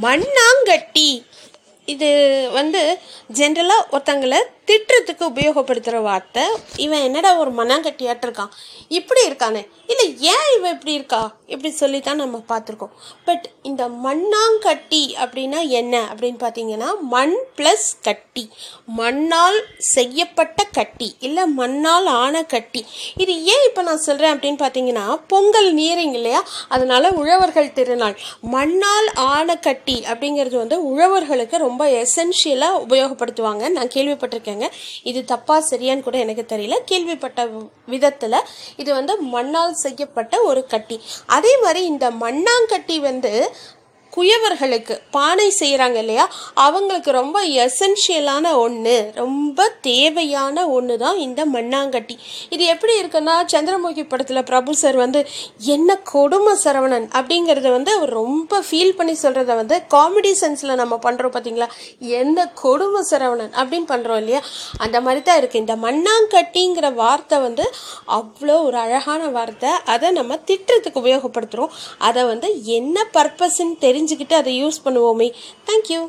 மண்ணால் மண்ணாங்கட்டி. இது வந்து ஜென்ரலாக ஒருத்தங்களை திட்டுறதுக்கு உபயோகப்படுத்துகிற வார்த்தை இவன் என்னடா ஒரு மனங்கட்டியாட்டு இருக்கான்? இப்படி இருக்கானே. இல்லை ஏன் இவன் இப்படி இருக்கா? இப்படி சொல்லி தான் நம்ம பார்த்துருக்கோம். பட் இந்த மண்ணாங்கட்டி அப்படின்னா என்ன? அப்படின்னு பார்த்தீங்கன்னா மண் ப்ளஸ் கட்டி. மண்ணால் செய்யப்பட்ட கட்டி இல்லை மண்ணால் ஆன கட்டி. இது ஏன் இப்போ நான் சொல்கிறேன் அப்படின்னு பார்த்தீங்கன்னா பொங்கல் நீரிங் இல்லையா? அதனால் உழவர்கள் திருநாள். மண்ணால் ஆன கட்டி அப்படிங்கிறது வந்து உழவர்களுக்கு ரொம்ப எசென்ஷியலாக உபயோகப்படுத்துவாங்க நான் கேள்விப்பட்டிருக்கேன். கேள்விப்பட்டிருக்கேங்க இது தப்பா சரியான்னு கூட எனக்கு தெரியல. கேள்விப்பட்ட விதத்தில் இது வந்து மண்ணால் செய்யப்பட்ட ஒரு கட்டி. அதே மாதிரி இந்த மண்ணாங்கட்டி வந்து குயவர்களுக்கு பானை செய்கிறாங்க இல்லையா? அவங்களுக்கு ரொம்ப எசென்ஷியலான ஒன்று ரொம்ப தேவையான ஒன்று தான் இந்த மண்ணாங்கட்டி. இது எப்படி இருக்குன்னா சந்திரமுகி படத்தில் பிரபு சார் வந்து என்ன கொடுமை சரவணன்? அப்படிங்கிறத வந்து அவர் ரொம்ப ஃபீல் பண்ணி சொல்கிறத வந்து காமெடி சென்ஸில் நம்ம பண்ணுறோம் பார்த்தீங்களா என்ன கொடுமை சரவணன்? அப்படின்னு பண்ணுறோம் இல்லையா? அந்த மாதிரி தான் இருக்குது இந்த மண்ணாங்கட்டிங்கிற வார்த்தை வந்து அவ்வளோ ஒரு அழகான வார்த்தை. அதை நம்ம திட்டத்துக்கு உபயோகப்படுத்துகிறோம் அதை வந்து என்ன பர்பஸ்ன்னு தெரிஞ்சு தெரிஞ்சுக்கிட்டு அதை யூஸ் பண்ணுவோமே. தேங்க்யூ